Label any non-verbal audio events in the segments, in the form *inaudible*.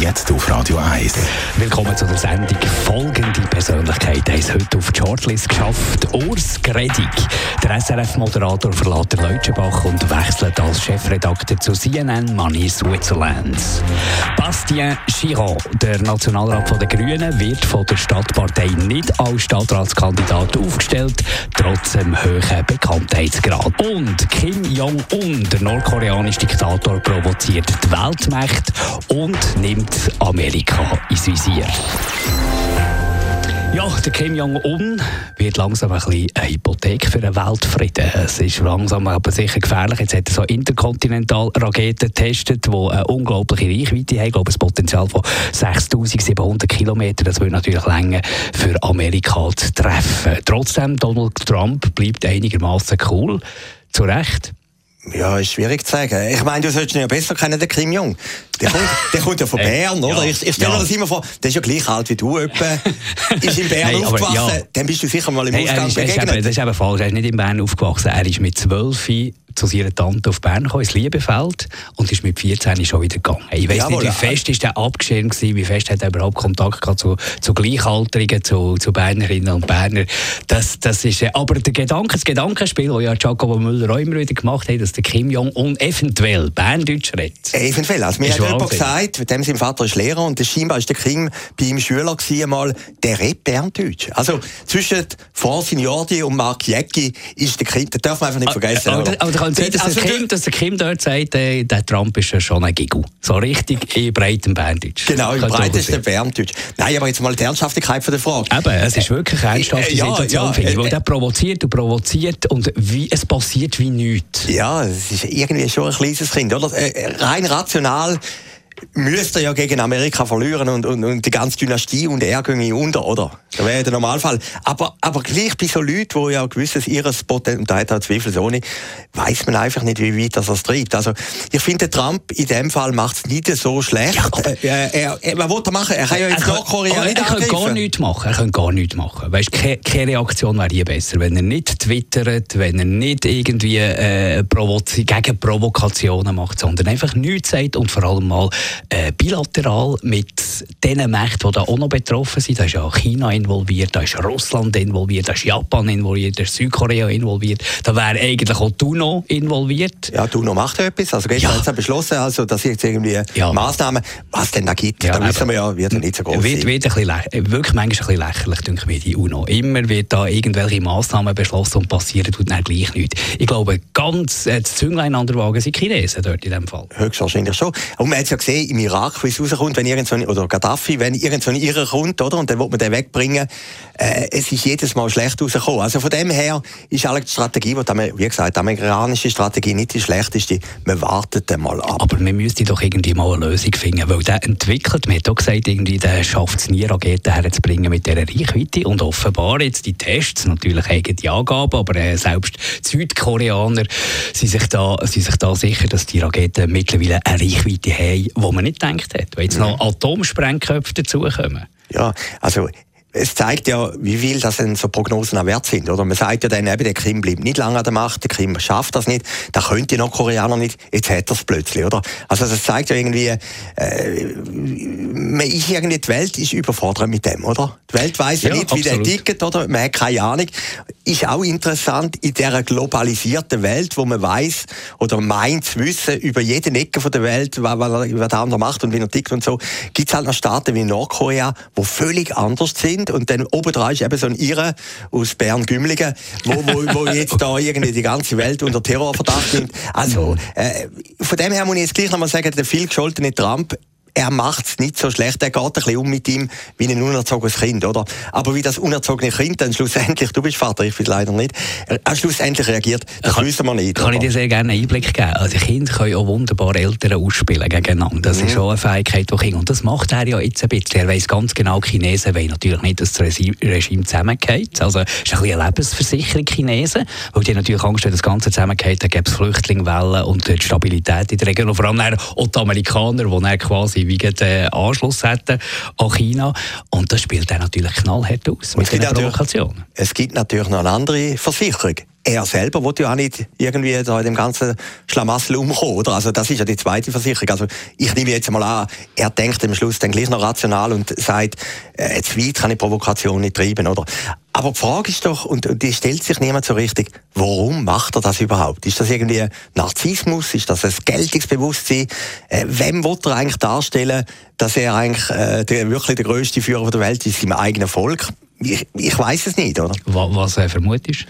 Jetzt auf Radio 1. Willkommen zu der Sendung. Folgende Persönlichkeit haben es heute auf die Shortlist geschafft. Urs Gredig, der SRF-Moderator verlässt Leutschenbach und wechselt als Chefredakteur zu CNN Money Switzerland. Bastien Chiron, der Nationalrat der Grünen, wird von der Stadtpartei nicht als Stadtratskandidat aufgestellt, trotz dem hohen Bekanntheitsgrad. Und Kim Jong-un, der nordkoreanische Diktator, provoziert die Weltmächte und nimmt nimmt Amerika ins Visier. Ja, der Kim Jong-un wird langsam ein bisschen eine Hypothek für den Weltfrieden. Es ist langsam aber sicher gefährlich. Jetzt hat er so Interkontinentalraketen getestet, die eine unglaubliche Reichweite haben. Ich glaube, ein Potenzial von 6700 Kilometern. Das würde natürlich länger für Amerika zu treffen. Trotzdem, Donald Trump bleibt einigermaßen cool. Zu Recht. Ja, ist schwierig zu sagen. Ich meine, du solltest ihn ja besser kennen, den Kim Jong. Der kommt, der kommt ja von *laughs* Bern, oder? Ja, ich, ich stelle ja. mir das immer vor, der ist ja gleich alt wie du, etwa, ist in Bern *laughs* hey, aufgewachsen, ja. dann bist du sicher mal im hey, Ausgang begegnet. das ist eben falsch, er ist nicht in Bern aufgewachsen, er ist mit zwölf zu seiner Tante auf Bern gekommen, ins Liebefeld, und ist mit 14 schon wieder gegangen. Ich weiß nicht, wie fest ist der abgeschirmt gewesen, wie fest hat er überhaupt Kontakt gehabt zu, zu Gleichaltrigen, zu, zu Bernerinnen und Bernern. Das, das ist, äh, aber der Gedanke, das Gedankenspiel, das ja Jacobo Müller auch immer wieder gemacht hat, dass der Kim Jong-un eventuell Berndeutsch redet. Eventuell, also mir hat jemand gesagt, dem sein Vater ist Lehrer und scheinbar ist der Kim bei ihm Schüler gewesen, mal, der redet Berndeutsch. Also zwischen Francine und Mark Jäcki ist der Kim, das darf man einfach nicht ah, vergessen. Aber, aber, aber kann sein, dass, also, der Kim, dass der Kim dort sagt, äh, der Trump ist ja schon ein Giggle. So richtig in breitem Berndeutsch. Genau, in breitesten Berndeutsch. Nein, aber jetzt mal die Ernsthaftigkeit von der Frage. Eben, es ist wirklich eine ernsthafte äh, ja, Situation, ja, finde ich. Weil äh, der provoziert und provoziert und wie, es passiert wie nichts. Ja, es ist irgendwie schon ein kleines Kind, oder? Äh, rein rational müsste ja gegen Amerika verlieren und, und, und die ganze Dynastie und er ginge unter, oder? Das wäre der Normalfall. Aber, aber gleich bei so Leuten, die ja gewisses ihres Potenzial, und da hat er Zweifel so nicht, weiß man einfach nicht, wie weit das er treibt. Also, ich finde, Trump in dem Fall macht es nicht so schlecht. Ja, er, er, er, was will er machen? Er kann ja jetzt Nordkorea nicht Er kann gar nichts machen. Er kann gar nichts machen. Weißt, keine, keine Reaktion wäre hier besser. Wenn er nicht twittert, wenn er nicht irgendwie äh, gegen Provokationen macht, sondern einfach nichts sagt und vor allem mal äh, bilateral mit den Mächten, die da auch noch betroffen sind. Da ist ja China involviert, da ist Russland involviert, da ist Japan involviert, da ist Südkorea involviert. Da wäre eigentlich auch Tuno involviert. Ja, Tuno macht etwas. Also gestern ja. hat beschlossen, also, dass jetzt irgendwie ja. Massnahmen, was denn da gibt, ja, da wissen wir ja, wird ja nicht so groß wird, wird ein bisschen Wirklich manchmal ein bisschen lächerlich, denke ich die UNO. Immer wird da irgendwelche Massnahmen beschlossen und passieren tut dann gleich nichts. Ich glaube, ganz äh, das Zünglein an der Wagen sind Chinesen dort in dem Fall. Höchstwahrscheinlich schon. Und man hat ja gesehen, im Irak, wie es rauskommt, wenn irgend so eine, oder Gaddafi, wenn irgend so ein Irrer kommt, oder, und dann will man den wegbringen, äh, es ist jedes Mal schlecht rausgekommen. Also von dem her ist eigentlich die Strategie, die, wie gesagt, die amerikanische Strategie nicht die schlechteste, man wartet mal ab. Aber man müsste doch irgendwie mal eine Lösung finden, weil der entwickelt, man hat auch gesagt, irgendwie, der schafft es nie, Raketen herzubringen mit dieser Reichweite und offenbar jetzt die Tests, natürlich haben die Angaben, aber äh, selbst die Südkoreaner sind sich, da, sind sich da sicher, dass die Raketen mittlerweile eine Reichweite haben, die man nicht gedacht hat. Wenn jetzt noch Atomsprengköpfe dazukommen. Ja, also es zeigt ja, wie viel das denn so Prognosen auch wert sind. Oder man sagt ja dann eben, der Kim bleibt nicht lange an der Macht, der Kim schafft das nicht, da könnte noch Koreaner nicht, jetzt hat er es plötzlich, oder? Also das zeigt ja irgendwie, äh, man ist irgendwie, die Welt ist überfordert mit dem, oder? Die Welt weiß ja, nicht, absolut. wie der tickt, oder? Man hat keine Ahnung. Ist auch interessant in dieser globalisierten Welt, wo man weiß oder meint zu wissen über jede Ecke von der Welt, was, was, der andere macht und wie er tickt und so, gibt es halt noch Staaten wie Nordkorea, wo völlig anders sind. Und dann oben ist eben so ein Irre aus Bern-Gümligen, wo, wo, wo *laughs* jetzt da irgendwie die ganze Welt unter Terrorverdacht nimmt. Also, äh, von dem her muss ich jetzt gleich nochmal sagen, der viel gescholtene Trump er macht es nicht so schlecht. Er geht ein bisschen um mit ihm wie ein unerzogenes Kind, oder? Aber wie das unerzogene Kind dann schlussendlich, du bist Vater, ich bin leider nicht, er schlussendlich reagiert, das kann, wissen wir nicht. Kann oder? ich dir sehr gerne einen Einblick geben. Also Kinder können auch wunderbar Eltern ausspielen gegeneinander. Das mhm. ist schon eine Fähigkeit, die Kinder. Und das macht er ja jetzt ein bisschen. Er weiss ganz genau, Chinesen wollen natürlich nicht, dass das Regime zusammengeht. Also es ist ein bisschen eine Lebensversicherung Chinesen, weil die natürlich Angst haben, das Ganze zusammengeht, dann gäbe es Flüchtlingswellen und die Stabilität in der Region. Und vor allem auch die Amerikaner, die dann quasi wie den Anschluss hätten an China. Und das spielt dann natürlich knallhart aus mit dieser Provokation. Es gibt natürlich noch eine andere Versicherung er selber will ja auch nicht irgendwie da in dem ganzen Schlamassel umkommen, oder? Also das ist ja die zweite Versicherung. Also ich nehme jetzt mal an, er denkt am Schluss dann gleich noch rational und sagt, äh, zu weit kann ich Provokation nicht treiben, oder? Aber die Frage ist doch, und, die stellt sich niemand so richtig, warum macht er das überhaupt? Ist das irgendwie Narzissmus? Ist das ein Geltungsbewusstsein? Äh, wem will er eigentlich darstellen, dass er eigentlich äh, der, wirklich der größte Führer der Welt ist, im eigenen Volk? Ich, ich weiß es nicht, oder? Was, was äh, vermutest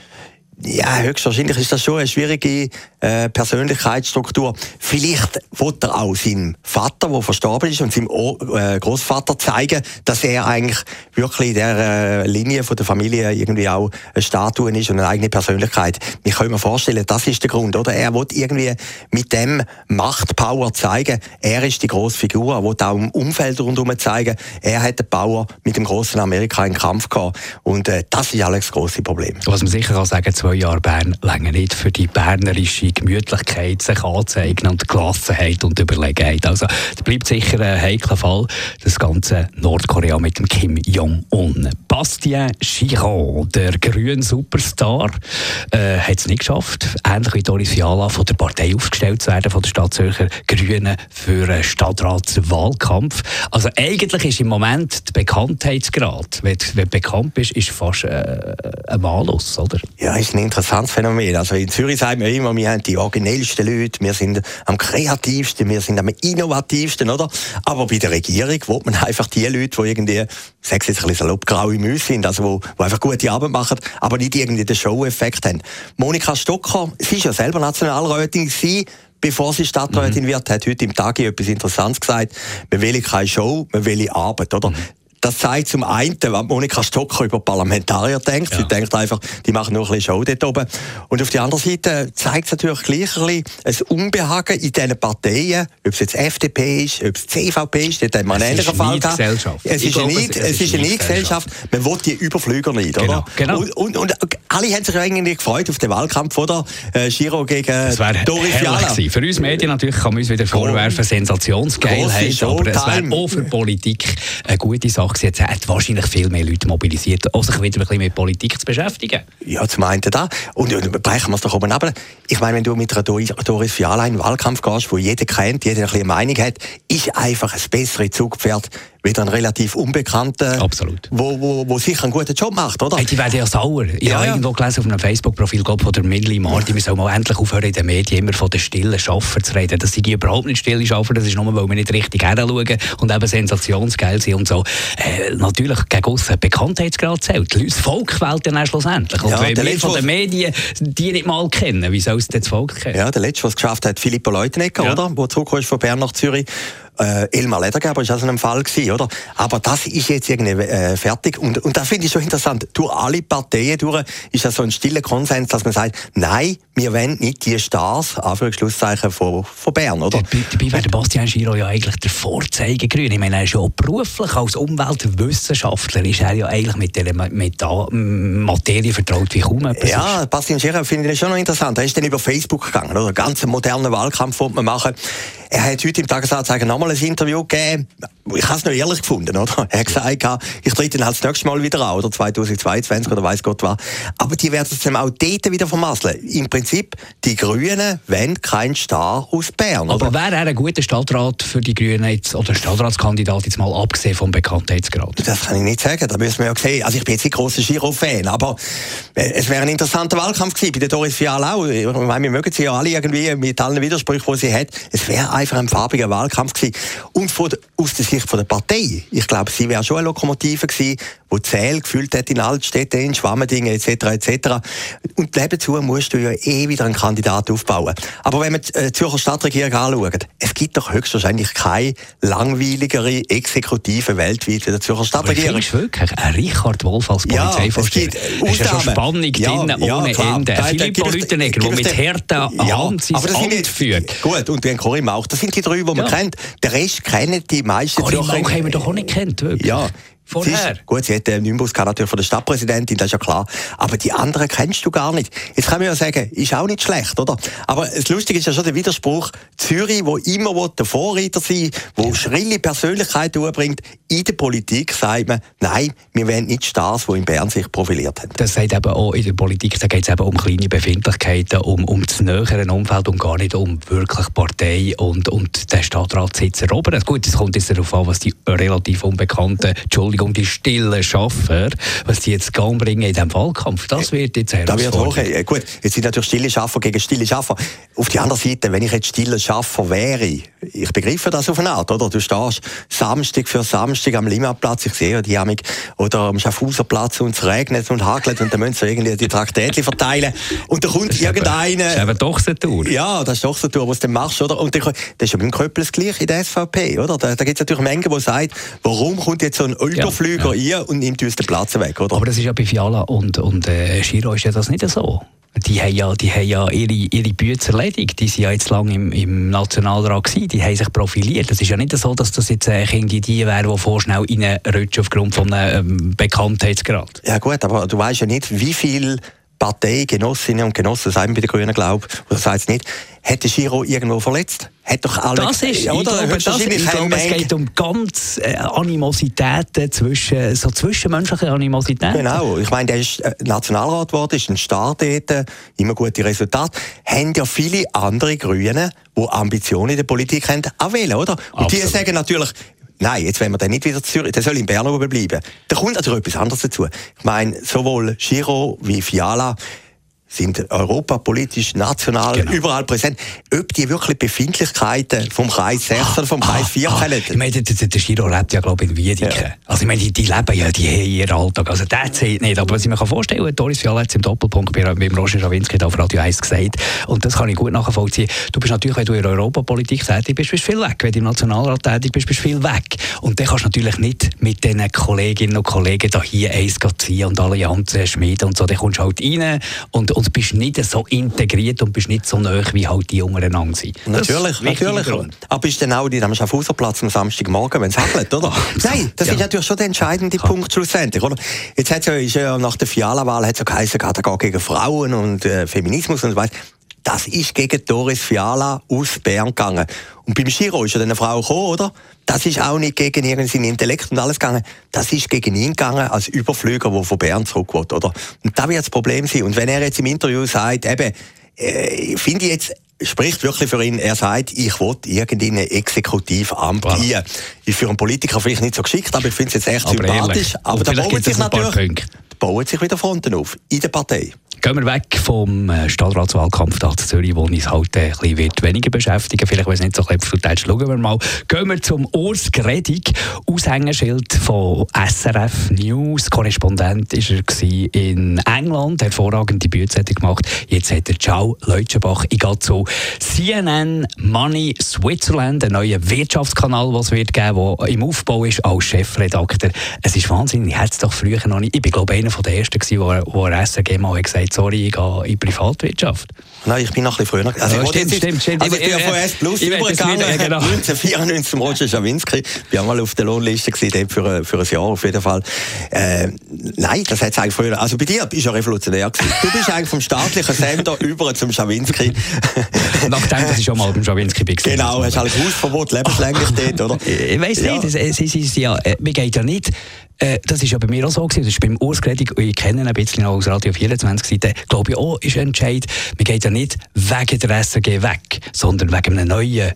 ja, höchstwahrscheinlich ist das schon eine schwierige äh, Persönlichkeitsstruktur. Vielleicht wollte er auch seinem Vater, der verstorben ist, und seinem äh, Großvater zeigen, dass er eigentlich wirklich in der äh, Linie von der Familie irgendwie auch eine Statue ist und eine eigene Persönlichkeit. Ich kann mir vorstellen, das ist der Grund, oder? Er will irgendwie mit dem Machtpower zeigen, er ist die grosse Figur. Er will auch im Umfeld rundherum zeigen, er hat die Power mit dem großen Amerika in Kampf gehabt. Und äh, das ist alles das grosse Problem. Was man sicher kann sagen, zwei Jahre Bern länger nicht für die bernerische Gemütlichkeit, sich anzeigen und Gelassenheit und Überlegenheit. Also, da bleibt sicher ein heikler Fall, das ganze Nordkorea mit dem Kim Jong-un. Bastien Chiron, der grüne Superstar, äh, hat es nicht geschafft, ähnlich wie Doris Fiala von der Partei aufgestellt zu werden, von der Stadt Zürcher Grünen für einen Stadtratswahlkampf. Also eigentlich ist im Moment der Bekanntheitsgrad, wenn, wenn bekannt bist, ist fast äh, ein Malus, oder? Ja, ist ein interessantes Phänomen. Also in Zürich sagen wir immer, wir haben die originellsten Leute, wir sind am kreativsten, wir sind am innovativsten, oder? Aber bei der Regierung will man einfach die Leute, die irgendwie, sag jetzt ein bisschen salopp, graue Müsse sind, also wo, wo einfach gute Arbeit machen, aber nicht irgendwie den Show-Effekt haben. Monika Stocker, sie ist ja selber Nationalrätin, sie bevor sie Stadträtin mhm. wird, hat heute im Tag etwas Interessantes gesagt. Man will keine Show, man will Arbeit, oder? Mhm. Das zeigt zum einen, was Monika Stocker über Parlamentarier denkt. Ja. Sie denkt einfach, die machen nur ein bisschen Show dort oben. Und auf der anderen Seite zeigt es natürlich gleich ein, bisschen ein Unbehagen in diesen Parteien, ob es jetzt FDP ist, ob es CVP ist, dort haben wir einen ähnlichen Fall gehabt. Es ist, eine, es, es ist eine Gesellschaft. Man will die Überflüger nicht, genau. oder? Genau. Und, und, und, alle haben sich irgendwie gefreut auf den Wahlkampf, oder? Äh, Giro gegen Doris Fiala. Für uns Medien natürlich kann man uns wieder vorwerfen, Sensationsgeilheit, aber es wäre auch für Politik eine gute Sache gewesen. Jetzt hat wahrscheinlich viel mehr Leute mobilisiert, um sich wieder ein bisschen mit Politik zu beschäftigen. Ja, zum einen da. Und, und brechen wir es doch oben ab. Ich meine, wenn du mit einer Doris Fiala in den Wahlkampf gehst, wo jeder kennt, jeder ein bisschen Meinung hat, ist einfach ein besseres Zugpferd wieder ein relativ Unbekannter, Absolut. Wo, wo, wo sicher einen guten Job macht, oder? Hey, die werden ja sauer. Ich ja, habe ja. irgendwo gelesen auf einem Facebook-Profil von der Millie Marti, ja. wir sollen mal endlich aufhören, in den Medien immer von den stillen Schaffer zu reden. Das sind überhaupt nicht stille Schaffer, das ist nur, weil wir nicht richtig hinschauen und eben sensationsgeil sind und so. Äh, natürlich gegen uns Bekanntheitsgrad zählt. Das Volk wählt dann schlussendlich. Und ja, wenn wir von den Medien die nicht mal kennen, wie soll es das Volk kennen? Ja, der Letzte, der es geschafft hat, Philippo Leutenegger, ja. oder? Der zurückgekommen ist von Bern nach Zürich äh, Elmar Ledergerber ist also ein Fall gewesen, oder? Aber das ist jetzt irgendwie äh, fertig und, und das finde ich schon interessant. Durch alle Parteien durch ist das so ein stiller Konsens, dass man sagt, nein, wir wollen nicht die Stars, Anführungszeichen, von, von Bern, oder? Dabei wäre Bastian Giro ja eigentlich der Vorzeigegrün. Ich meine, er ist ja beruflich als Umweltwissenschaftler ist er ja eigentlich mit der mit der Materie vertraut wie kaum etwas. Ja, Bastian Giro finde ich schon noch interessant. Er ist dann über Facebook gegangen, oder? Ganz modernen Wahlkampf wollte man machen. Er hat heute im Tagesanzeiger nochmal ein Interview gegeben. Ich habe es noch ehrlich gefunden, oder? Er hat gesagt, ich trete dann halt das nächste Mal wieder an, oder 2022 oder weiß Gott was. Aber die werden es dann auch dort wieder vermasseln. Im Prinzip, die Grünen wollen keinen Star aus Bern. Aber wäre er ein guter Stadtrat für die Grünen jetzt, oder Stadtratskandidat jetzt mal abgesehen vom Bekanntheitsgrad? Das kann ich nicht sagen, da müssen wir ja sehen. Also ich bin jetzt nicht grosser Giro-Fan, aber äh, es wäre ein interessanter Wahlkampf gewesen, bei der Doris Fiala auch. Ich meine, wir mögen sie ja alle irgendwie mit allen Widersprüchen, die sie hat. Es wäre einfach ein farbiger Wahlkampf gewesen. Und von, aus der Sicht von der Partei, ich glaube, sie wäre schon eine Lokomotive gewesen, der Zähl gefüllt hat in Altstädten, in Schwammendingen etc. etc. Und nebenzu musst du ja eh wieder einen Kandidat aufbauen. Aber wenn wir die äh, Zürcher Stadtregierung anschauen, es gibt doch höchstwahrscheinlich keine langweiligere Exekutive weltweit wie der Zürcher Stadtregierung. Das ist wirklich ein Richard Wolf als Polizeivorsteher. Ja, es ist ja Spannung ja, drin ja, ohne klar. Ende. Da, Filippo Lütenegger, der mit harter ja, Hand sein Amt führt. Gut, und den Corim auch. Das sind die drei, die man kennt. Der Rest kennen die meisten Corim auch haben wir doch auch nicht kennt, wirklich. Ja, Vorher? Ist, gut, sie hat den Nimbus natürlich von der Stadtpräsidentin, das ist ja klar. Aber die anderen kennst du gar nicht. Jetzt kann man ja sagen, ist auch nicht schlecht, oder? Aber das Lustige ist ja schon der Widerspruch. Zürich, wo immer der Vorreiter sein wo ja. schrille Persönlichkeiten umbringt, in der Politik sagt man, nein, wir wollen nicht Stars, die in Bern sich profiliert haben. Das sagt eben auch in der Politik, da geht es eben um kleine Befindlichkeiten, um, um das nähere Umfeld und gar nicht um wirklich Partei und, und den Stadtratssitz erobern. Gut, es kommt jetzt darauf an, was die relativ unbekannten, Entschuldigung, die stillen Schaffer, was die jetzt gehen bringen in diesem Wahlkampf, das wird jetzt herausfordernd. Da wird Gut, jetzt sind natürlich stille Schaffer gegen stille Schaffer. Auf der anderen Seite, wenn ich jetzt stille Schaffer wäre, ich begreife das auf eine Art, oder? Du stehst Samstag für Samstag am Limmatplatz, ich sehe die Amig, oder am Schaffhauserplatz und es regnet und hagelt und dann müssen sie irgendwie die Traktätchen verteilen und da kommt irgendeiner... Das ist eben doch so Tour. Ja, das ist doch so Tour, was du machst, oder? Und das ist ja beim Köppel das Gleiche in der SVP, oder? Da, da gibt es natürlich Menschen, die sagen, warum kommt jetzt so ein Überflüger ja, ja. und nimmt uns den Platz weg, oder? Aber das ist ja bei Fiala und, und äh, Giro ist ja das nicht so die haben ja, die haben ja ihre, ihre Bütze erledigt. Die sind ja jetzt lange im, im Nationalrat gewesen. Die haben sich profiliert. Es ist ja nicht so, dass das jetzt äh, irgendwie die wären, die vorschnell reinrutschen aufgrund von einem ähm, Bekanntheitsgrad. Ja gut, aber du weißt ja nicht, wie viel Parteigenossinnen und Genossen, sagen bei den Grünen, glaube ich, oder sagt es nicht, hätte Giro irgendwo verletzt? Hat doch alle, das ist, oder? Ich glaube, das, ich glaube, es geht um ganz äh, Animositäten zwischen, so zwischenmenschliche Animositäten. Genau. Ich meine, der ist äh, Nationalrat geworden, ist ein Start dort, immer gute Resultate. Haben ja viele andere Grüne, die Ambitionen in der Politik haben, auch wählen, oder? Und Absolut. die sagen natürlich, Nein, jetzt wollen wir dann nicht wieder zu Zürich, der soll in Bern bleiben. Da kommt natürlich etwas anderes dazu. Ich meine, sowohl Giro wie Fiala sind europapolitisch, national, genau. überall präsent. Ob die wirklich Befindlichkeiten vom Kreis 6 oder vom Kreis 4 ah? Ich meine, der, der Giro lebt ja, glaube ich, in Wiedeken. Ja. Also, ich meine, die, die leben ja, die ihren Alltag. Also, das zählt nicht. Aber was ich mir vorstellen kann, Doris Fiala hat es im Doppelpunkt bei, beim Roger Schawinski auf Radio 1 gesagt. Und das kann ich gut nachvollziehen. Du bist natürlich, wenn du in der Europapolitik tätig bist, bist viel weg. Wenn du im Nationalrat tätig bist, bist du viel weg. Und dann kannst du natürlich nicht mit den Kolleginnen und Kollegen da hier eins ziehen und Allianzen schmieden und so. Dann kommst du halt rein und, und bist nicht so integriert und bist nicht so nah, wie halt die untereinander sind. Natürlich, natürlich. Aber bist du dann auch am Schaffhauserplatz am Samstagmorgen, wenn es hagelt, oder? *laughs* Nein, das ja. ist natürlich schon der entscheidende Klar. Punkt schlussendlich, oder? Jetzt hat ja, ja nach der Fiala-Wahl hat es ja geheißen, geht gegen Frauen und äh, Feminismus und so weiter. Das ist gegen Doris Fiala aus Bern gegangen. Und beim Giro ist ja eine Frau gekommen, oder? Das ist auch nicht gegen ihren Intellekt und alles gegangen. Das ist gegen ihn gegangen als Überflüger, der von Bern zurück will, oder? Und da wird das Problem sein. Und wenn er jetzt im Interview sagt, eben, äh, finde ich jetzt, spricht wirklich für ihn. Er sagt, ich will irgendein Exekutivamt voilà. hier. Ist für einen Politiker vielleicht nicht so geschickt, aber ich finde es jetzt echt aber sympathisch. Ehrlich. Aber da bauen sich natürlich, bauen sich wieder Fronten auf in der Partei. Gehen wir weg vom äh, Stadtratswahlkampf da zu Zürich, wo uns halt äh, ein bisschen wird weniger beschäftigen Vielleicht, wenn es nicht so ein bisschen schauen wir mal. Gehen wir zum Urs Gredig, Aushängeschild von SRF News. Korrespondent war er in England, hervorragende Bücher gemacht. Jetzt hat er Ciao Leutschenbach. Ich gehe zu CNN Money Switzerland, ein neuer Wirtschaftskanal, was wird geben, der im Aufbau ist als Chefredakteur. Es ist Wahnsinn, ich hätte es doch früher noch nicht. Ich bin glaube ich einer der ersten, der SRG mal gesagt sorry, ich gehe in die Privatwirtschaft. Nein, ich bin noch ein bisschen früher. Also, ja, stimmt, stimmt, stimmt. Also ich bin ja von S Plus übergegangen, genau. *laughs* 1994 zum Roger Schawinski. Ich war mal auf der Lohnliste gewesen, für, für ein Jahr auf jeden Fall. Äh, nein, das hat es eigentlich früher. Also bei dir bist ja revolutionär gewesen. Du bist eigentlich vom staatlichen Sender *laughs* über zum Schawinski. *laughs* Nachdem, dass ich schon mal beim Schawinski bin. Genau, hast halt Hausverbot lebenslänglich dort, oder? Ich weiß ja. nicht, es, es, es, es, ja, äh, mir geht ja nicht äh, das ist ja bei mir auch so gewesen. Das ist beim Urs Gredig, ich kenne ihn ein bisschen aus Radio 24 Seite, glaube ich auch, ist ein Entscheid. Man geht ja nicht wegen der SRG weg, sondern wegen einem neuen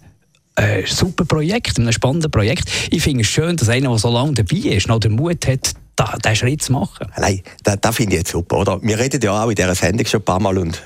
äh, super Projekt, einem spannenden Projekt. Ich finde es schön, dass einer, der so lange dabei ist, noch den Mut hat, da, diesen Schritt zu machen. Nein, das, das finde ich jetzt super. Oder? Wir reden ja auch in dieser Sendung schon ein paar Mal und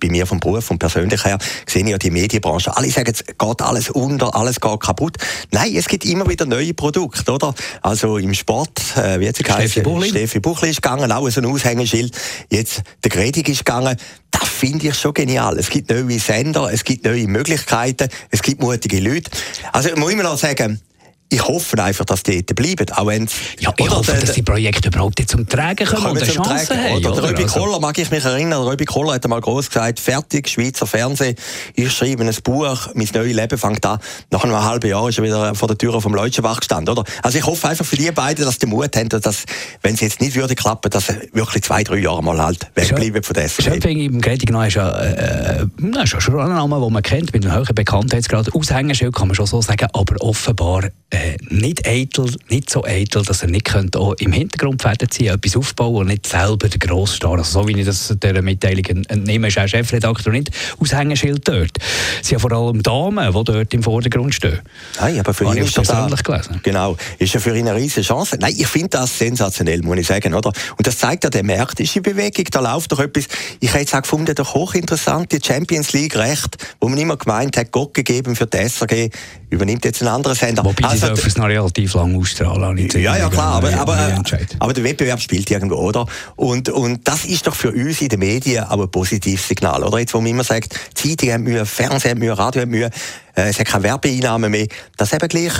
bei mir vom Beruf und persönlich her sehe ich ja die Medienbranche. Alle sagen, es geht alles unter, alles geht kaputt. Nein, es gibt immer wieder neue Produkte, oder? Also im Sport, äh, wie jetzt Steffi Buchli. Steffi Buchli ist gegangen, auch so ein Aushängeschild. Jetzt der Gredig ist gegangen. Das finde ich schon genial. Es gibt neue Sender, es gibt neue Möglichkeiten, es gibt mutige Leute. Also muss ich mal noch sagen, ich hoffe einfach, dass die dort bleiben. Auch wenn ja, ich hoffe, der, dass die Projekte überhaupt zum Tragen kommen und eine Chance Tragen, haben. Oder, oder Röbi also. Koller, mag ich mich erinnern, Röbi Koller hat einmal groß gesagt, fertig, Schweizer Fernsehen, ich schreibe ein Buch, mein neues Leben fängt an. Nach einem halben Jahr ist er wieder vor der Tür vom Leutschenbach gestanden, oder? Also ich hoffe einfach für die beiden, dass die Mut haben, dass, wenn es jetzt nicht würde klappen, dass sie wirklich zwei, drei Jahre mal halt wegbleiben von der SRF. Schöpfing im Gredignau ist ja, äh, äh, schon ein Name, den man kennt, mit einem hohen Bekanntheitsgrad. Aushängeschild kann man schon so sagen, aber offenbar äh, nicht eitel, nicht so eitel, dass er nicht könnte auch im Hintergrund Fäden ziehen, etwas aufbauen und nicht selber der Grosstar. Also so wie ich das der Mitteilung entnehme, ist auch Chefredakteur nicht Aushängeschild dort. Es sind ja vor allem Damen, die dort im Vordergrund stehen. Nein, aber für ihn ist das persönlich gelesen. Genau, ist ja für ihn eine riesige Chance. Nein, ich finde das sensationell, muss ich sagen, oder? Und das zeigt ja, der Markt ist in Bewegung, da läuft doch etwas. Ich hätte jetzt auch gefunden, doch hochinteressant, die Champions League Recht, wo man immer gemeint hat, Gott gegeben für die SRG, übernimmt jetzt ein anderer Sender. Wobei also, dürfen es noch relativ lang ausstrahlen. Ja, ja, klar, aber, aber, aber der Wettbewerb spielt irgendwo, oder? Und, und das ist doch für uns in den Medien auch ein positives Signal, oder? Jetzt, wo man immer sagt, Zeitung haben Mühe, Fernsehen haben Mühe, Radio haben Mühe, äh, es hat keine Werbeeinnahmen mehr, das eben gleich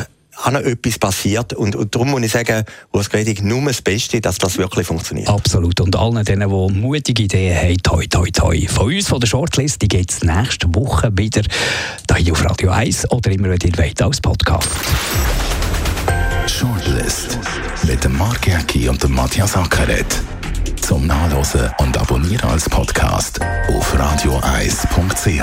auch noch etwas passiert. Und, und darum muss ich sagen, Urs Gredig, nur das Beste, dass das wirklich funktioniert. Absolut. Und allen denen, die mutige Ideen haben, toi, toi, toi. Von uns, von der Shortlist, die geht es nächste Woche wieder hier auf Radio 1 oder immer, wenn ihr wollt, als Podcast. Shortlist mit dem Mark Jäcki und dem Matthias Ackeret. Zum Nachlesen und Abonnieren als Podcast auf radioeis.ch.